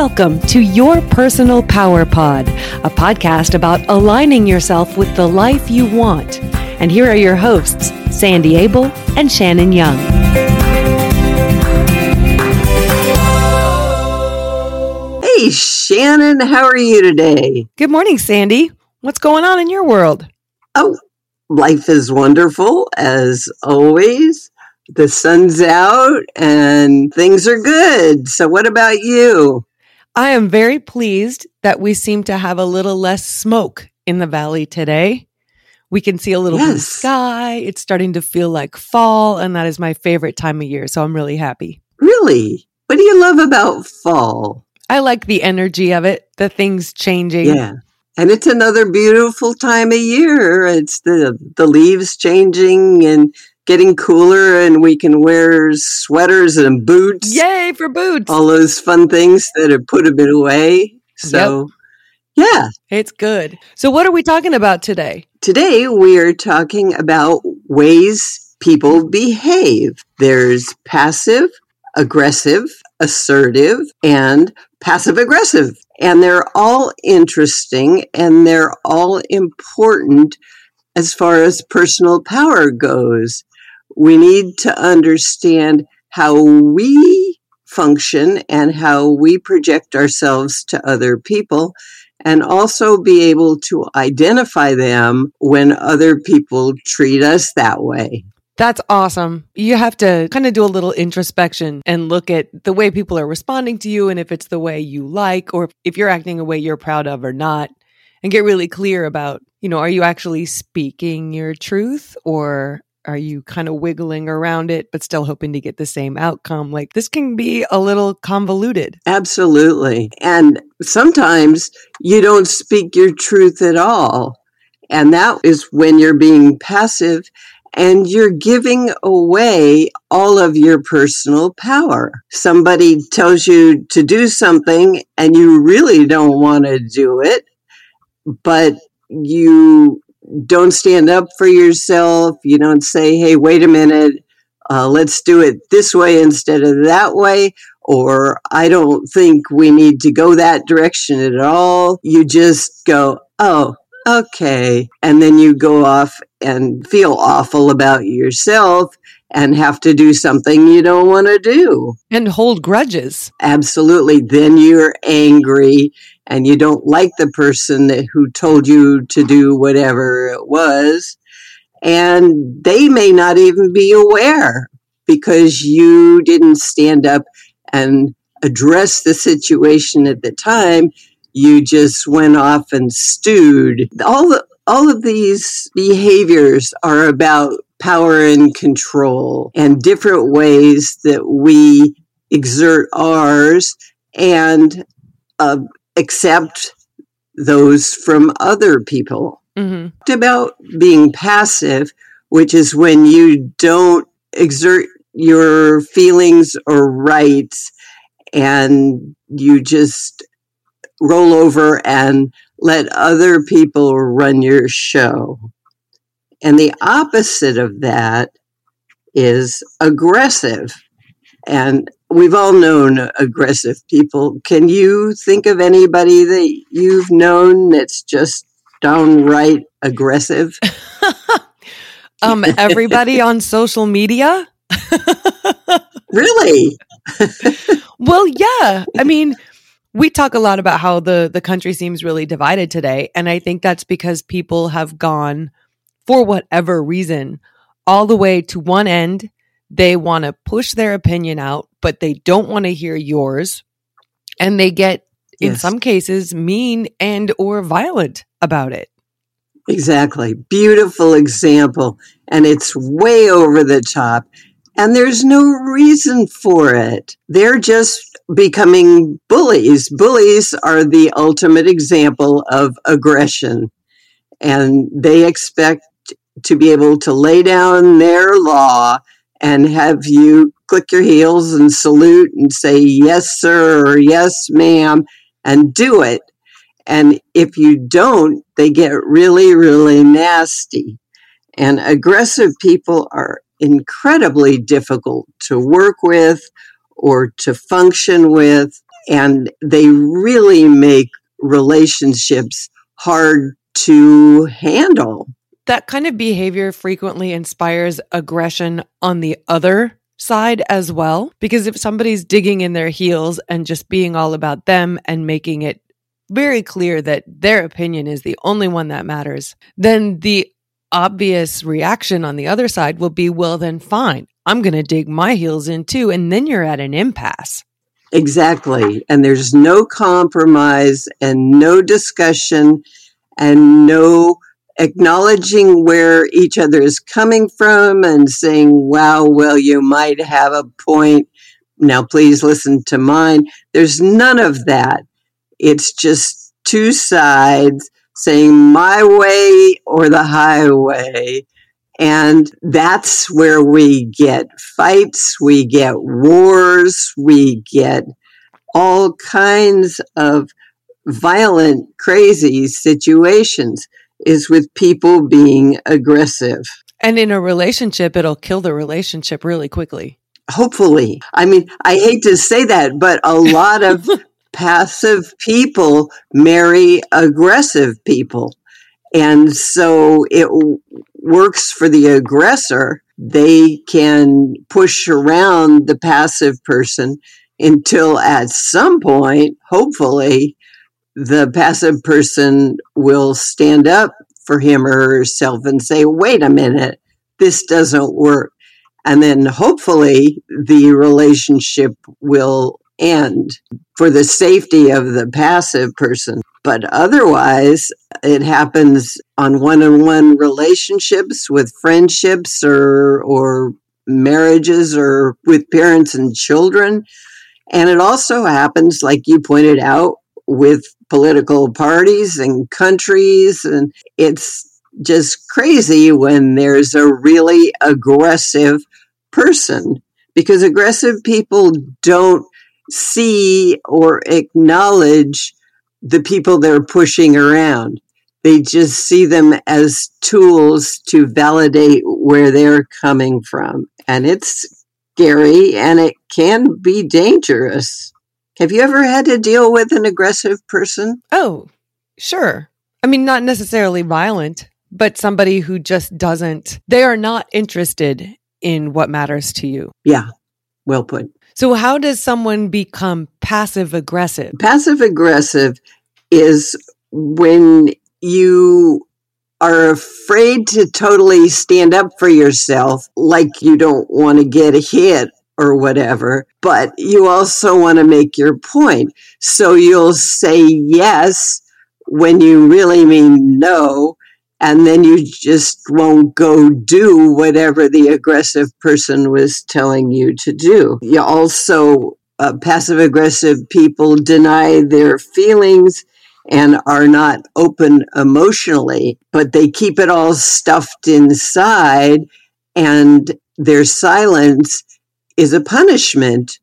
Welcome to Your Personal Power Pod, a podcast about aligning yourself with the life you want. And here are your hosts, Sandy Abel and Shannon Young. Hey, Shannon, how are you today? Good morning, Sandy. What's going on in your world? Oh, life is wonderful as always. The sun's out and things are good. So, what about you? I am very pleased that we seem to have a little less smoke in the valley today. We can see a little blue sky. It's starting to feel like fall, and that is my favorite time of year. So I'm really happy. Really? What do you love about fall? I like the energy of it, the things changing. Yeah. And it's another beautiful time of year. It's the the leaves changing and getting cooler and we can wear sweaters and boots. Yay for boots. All those fun things that have put a bit away. So yeah. It's good. So, what are we talking about today? Today we are talking about ways people behave. There's passive, aggressive, assertive, and passive aggressive. And they're all interesting and they're all important as far as personal power goes. We need to understand how we function and how we project ourselves to other people and also be able to identify them when other people treat us that way. That's awesome. You have to kind of do a little introspection and look at the way people are responding to you and if it's the way you like or if you're acting a way you're proud of or not and get really clear about, you know, are you actually speaking your truth or are you kind of wiggling around it but still hoping to get the same outcome? Like this can be a little convoluted. Absolutely. And sometimes you don't speak your truth at all. And that is when you're being passive and you're giving away all of your personal power. Somebody tells you to do something and you really don't want to do it, but you don't stand up for yourself. You don't say, hey, wait a minute, uh, let's do it this way instead of that way. Or I don't think we need to go that direction at all. You just go, oh, okay. And then you go off and feel awful about yourself and have to do something you don't want to do. And hold grudges. Absolutely. Then you're angry and you don't like the person who told you to do whatever it was. And they may not even be aware because you didn't stand up and address the situation at the time. You just went off and stewed. All the, all of these behaviors are about power and control and different ways that we exert ours and uh, accept those from other people. hmm It's about being passive, which is when you don't exert your feelings or rights and you just roll over and let other people run your show. And the opposite of that is aggressive. And we've all known aggressive people. Can you think of anybody that you've known that's just downright aggressive? Um, everybody on social media. Really? Well, yeah. I mean, we talk a lot about how the the country seems really divided today, and I think that's because people have gone for whatever reason all the way to one end. They want to push their opinion out, but they don't want to hear yours, and they get in Yes. some cases mean and or violent about it. Exactly. Beautiful example. And it's way over the top. And there's no reason for it. They're just becoming bullies. Bullies are the ultimate example of aggression. And they expect to be able to lay down their law and have you click your heels and salute and say, yes, sir, or yes, ma'am, and do it. And if you don't, they get really, really nasty. And aggressive people are incredibly difficult to work with or to function with. and they really make relationships hard to handle. That kind of behavior frequently inspires aggression on the other side as well. Because if somebody's digging in their heels and just being all about them and making it very clear that their opinion is the only one that matters, then the obvious reaction on the other side will be, well, then fine. I'm going to dig my heels in too. And then you're at an impasse. Exactly. And there's no compromise and no discussion and no acknowledging where each other is coming from and saying, wow, well, you might have a point. Now, please listen to mine. There's none of that. It's just two sides saying my way or the highway. And that's where we get fights, we get wars, we get all kinds of violent, crazy situations is with people being aggressive. And in a relationship, it'll kill the relationship really quickly. Hopefully. I mean, I hate to say that, but a lot of passive people marry aggressive people. And so it works for the aggressor. They can push around the passive person until at some point, hopefully, the passive person will stand up for him or herself and say, wait a minute, this doesn't work. And then hopefully the relationship will end for the safety of the passive person. But otherwise, it happens on one on one relationships with friendships or, or marriages or with parents and children. And it also happens, like you pointed out, with political parties and countries. And it's just crazy when there's a really aggressive person because aggressive people don't see or acknowledge the people they're pushing around. They just see them as tools to validate where they're coming from. And it's scary and it can be dangerous. Have you ever had to deal with an aggressive person? Oh, sure. I mean, not necessarily violent, but somebody who just doesn't, they are not interested in what matters to you. Yeah, well put. So, how does someone become passive aggressive? Passive aggressive is when you are afraid to totally stand up for yourself, like you don't want to get hit or whatever, but you also want to make your point. So you'll say yes when you really mean no, and then you just won't go do whatever the aggressive person was telling you to do. You also, uh, passive aggressive people deny their feelings and are not open emotionally, but they keep it all stuffed inside and their silence is a punishment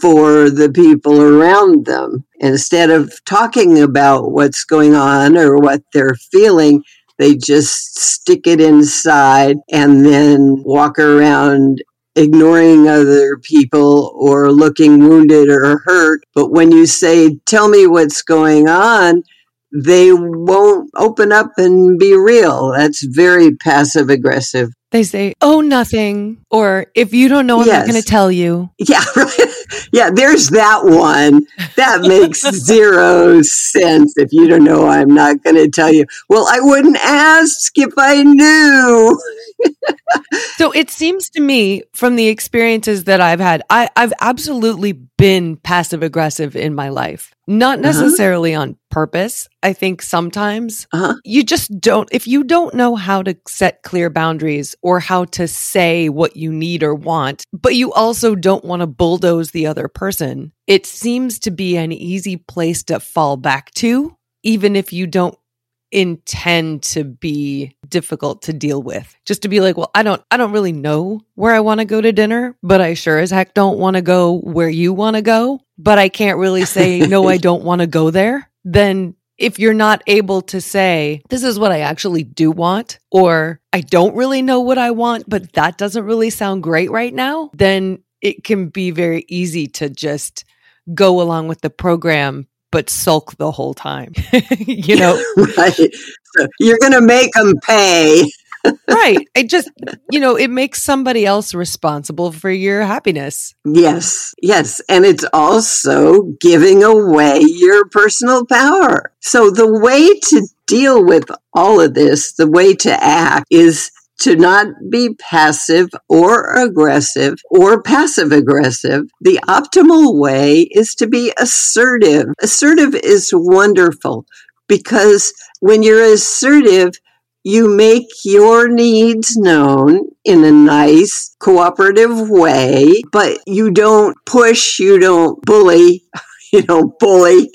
for the people around them. Instead of talking about what's going on or what they're feeling, they just stick it inside and then walk around ignoring other people or looking wounded or hurt. But when you say, Tell me what's going on, they won't open up and be real. That's very passive aggressive. They say, oh, nothing. Or if you don't know, I'm yes. not going to tell you. Yeah, right. Yeah, there's that one. That makes zero sense. If you don't know, I'm not going to tell you. Well, I wouldn't ask if I knew. so it seems to me from the experiences that I've had, I, I've absolutely been passive aggressive in my life. Not uh-huh. necessarily uh-huh. on purpose. I think sometimes uh-huh. you just don't, if you don't know how to set clear boundaries or how to say what you need or want, but you also don't want to bulldoze the other person, it seems to be an easy place to fall back to, even if you don't intend to be difficult to deal with. Just to be like, well, I don't I don't really know where I want to go to dinner, but I sure as heck don't want to go where you want to go, but I can't really say no I don't want to go there. Then if you're not able to say, this is what I actually do want, or I don't really know what I want, but that doesn't really sound great right now, then it can be very easy to just go along with the program but sulk the whole time. you know, right. So you're going to make them pay. Right. It just, you know, it makes somebody else responsible for your happiness. Yes. Yes. And it's also giving away your personal power. So the way to deal with all of this, the way to act is to not be passive or aggressive or passive aggressive. The optimal way is to be assertive. Assertive is wonderful because when you're assertive, you make your needs known in a nice, cooperative way, but you don't push, you don't bully, you don't bully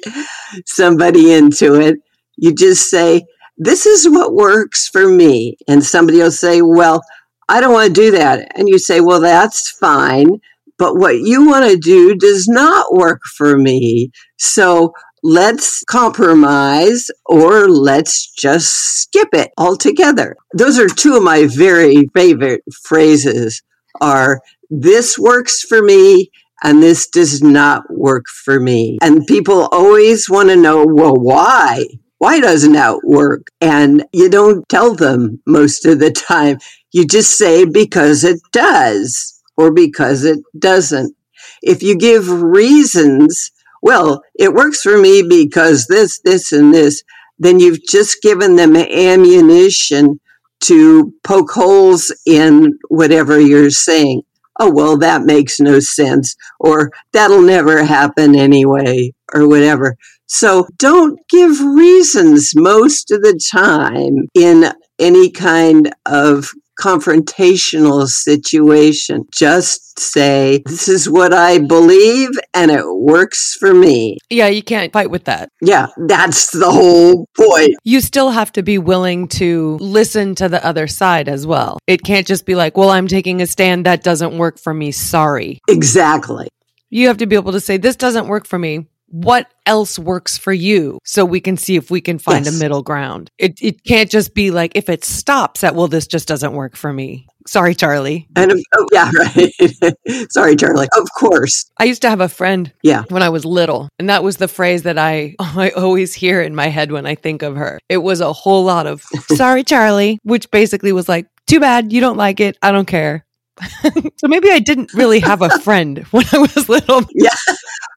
somebody into it. You just say, this is what works for me. And somebody will say, well, I don't want to do that. And you say, well, that's fine. But what you want to do does not work for me. So let's compromise or let's just skip it altogether. Those are two of my very favorite phrases are this works for me and this does not work for me. And people always want to know, well, why? why doesn't that work? And you don't tell them most of the time. You just say because it does or because it doesn't. If you give reasons, well, it works for me because this, this, and this, then you've just given them ammunition to poke holes in whatever you're saying. Oh, well, that makes no sense, or that'll never happen anyway, or whatever. So don't give reasons most of the time in any kind of confrontational situation. Just say, this is what I believe and it works for me. Yeah, you can't fight with that. Yeah, that's the whole point. You still have to be willing to listen to the other side as well. It can't just be like, well, I'm taking a stand that doesn't work for me. Sorry. Exactly. You have to be able to say, this doesn't work for me what else works for you so we can see if we can find yes. a middle ground. It it can't just be like if it stops at well this just doesn't work for me. Sorry, Charlie. And um, oh, yeah, right. Sorry, Charlie. Of course. I used to have a friend yeah. when I was little, and that was the phrase that I I always hear in my head when I think of her. It was a whole lot of sorry, Charlie, which basically was like, too bad you don't like it. I don't care. so maybe I didn't really have a friend when I was little. Yeah.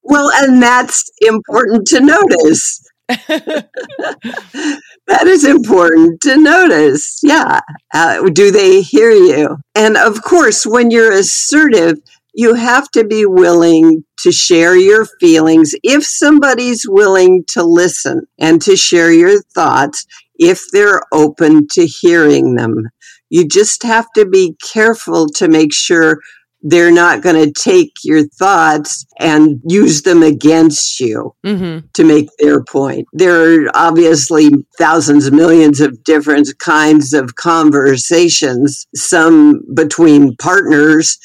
Well, and that's important to notice. that is important to notice. Yeah. Uh, do they hear you? And of course, when you're assertive, you have to be willing to share your feelings if somebody's willing to listen and to share your thoughts if they're open to hearing them. You just have to be careful to make sure they're not going to take your thoughts and use them against you mm-hmm. to make their point. There are obviously thousands, millions of different kinds of conversations, some between partners.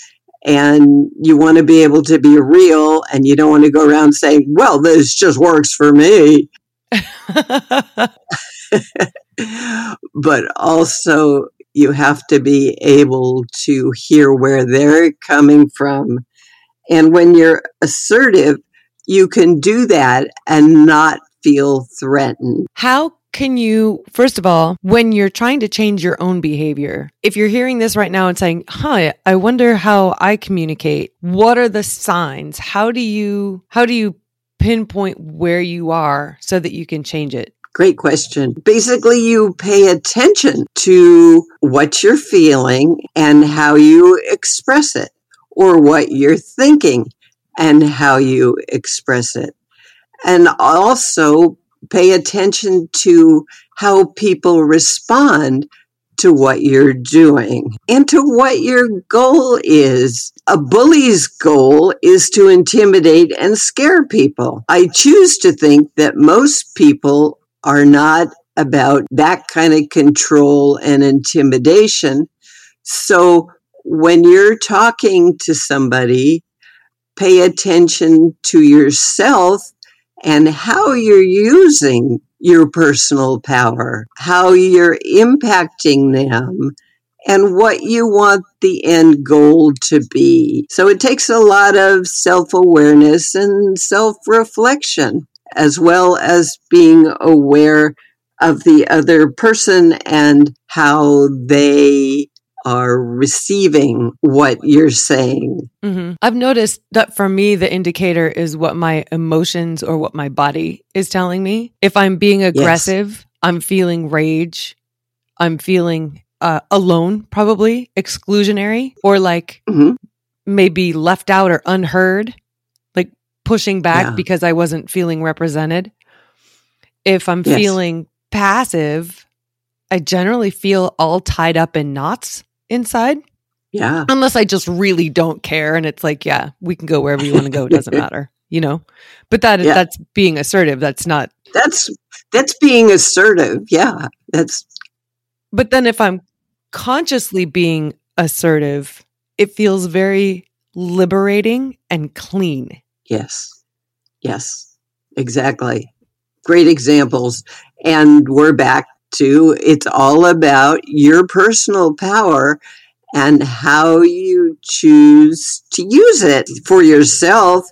And you want to be able to be real and you don't want to go around saying, well, this just works for me. but also you have to be able to hear where they're coming from. And when you're assertive, you can do that and not feel threatened. How can you, first of all, when you're trying to change your own behavior, if you're hearing this right now and saying, huh, I wonder how I communicate, what are the signs? How do you, how do you pinpoint where you are so that you can change it? Great question. Basically, you pay attention to what you're feeling and how you express it, or what you're thinking and how you express it. And also pay attention to how people respond to what you're doing and to what your goal is. A bully's goal is to intimidate and scare people. I choose to think that most people are not about that kind of control and intimidation. So when you're talking to somebody, pay attention to yourself and how you're using your personal power, how you're impacting them, and what you want the end goal to be. So it takes a lot of self awareness and self reflection, as well as being aware of the other person and how they are receiving what you're saying. Mm-hmm. I've noticed that for me, the indicator is what my emotions or what my body is telling me. If I'm being aggressive, yes. I'm feeling rage, I'm feeling uh, alone, probably exclusionary, or like mm-hmm. maybe left out or unheard, pushing back yeah. because I wasn't feeling represented. If I'm yes. feeling passive, I generally feel all tied up in knots inside. Yeah. Unless I just really don't care and it's like, yeah, we can go wherever you want to go. It doesn't matter, you know? But that yeah. that's being assertive. That's not That's that's being assertive. Yeah. That's But then if I'm consciously being assertive, it feels very liberating and clean. Yes. Yes. Exactly. Great examples. And we're back to it's all about your personal power and how you choose to use it for yourself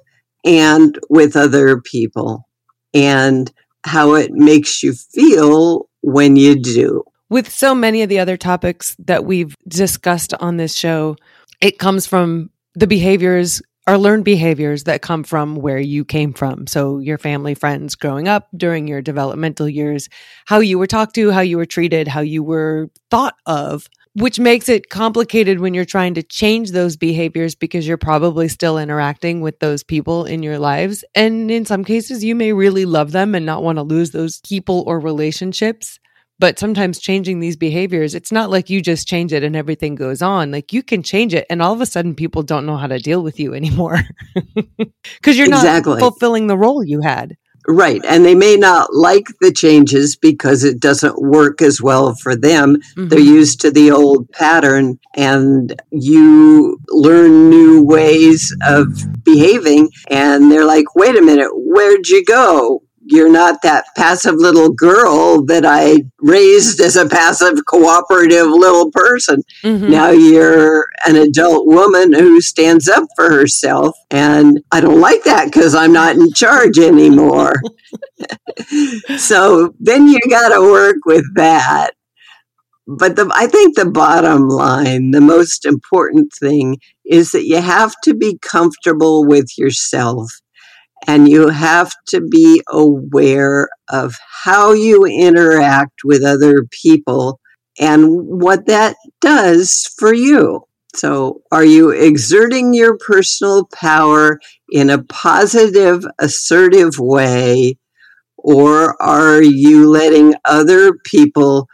and with other people and how it makes you feel when you do. With so many of the other topics that we've discussed on this show, it comes from the behaviors are learned behaviors that come from where you came from. So, your family, friends growing up during your developmental years, how you were talked to, how you were treated, how you were thought of, which makes it complicated when you're trying to change those behaviors because you're probably still interacting with those people in your lives. And in some cases, you may really love them and not want to lose those people or relationships. But sometimes changing these behaviors, it's not like you just change it and everything goes on. Like you can change it and all of a sudden people don't know how to deal with you anymore because you're exactly. not fulfilling the role you had. Right. And they may not like the changes because it doesn't work as well for them. Mm-hmm. They're used to the old pattern and you learn new ways of behaving. And they're like, wait a minute, where'd you go? You're not that passive little girl that I raised as a passive, cooperative little person. Mm-hmm. Now you're an adult woman who stands up for herself. And I don't like that because I'm not in charge anymore. so then you got to work with that. But the, I think the bottom line, the most important thing is that you have to be comfortable with yourself and you have to be aware of how you interact with other people and what that does for you. So, are you exerting your personal power in a positive, assertive way, or are you letting other people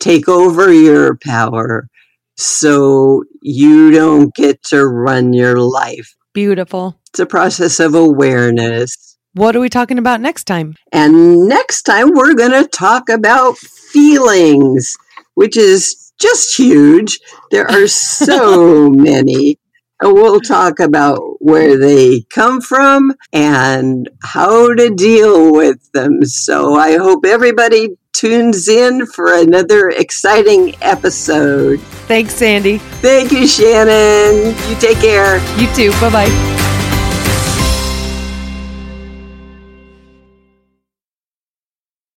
take over your power so you don't get to run your life? Beautiful. It's a process of awareness. What are we talking about next time? And next time we're going to talk about feelings, which is just huge. There are so many. And we'll talk about where they come from and how to deal with them. So I hope everybody tunes in for another exciting episode. Thanks, Sandy. Thank you, Shannon. You take care. You too. Bye bye.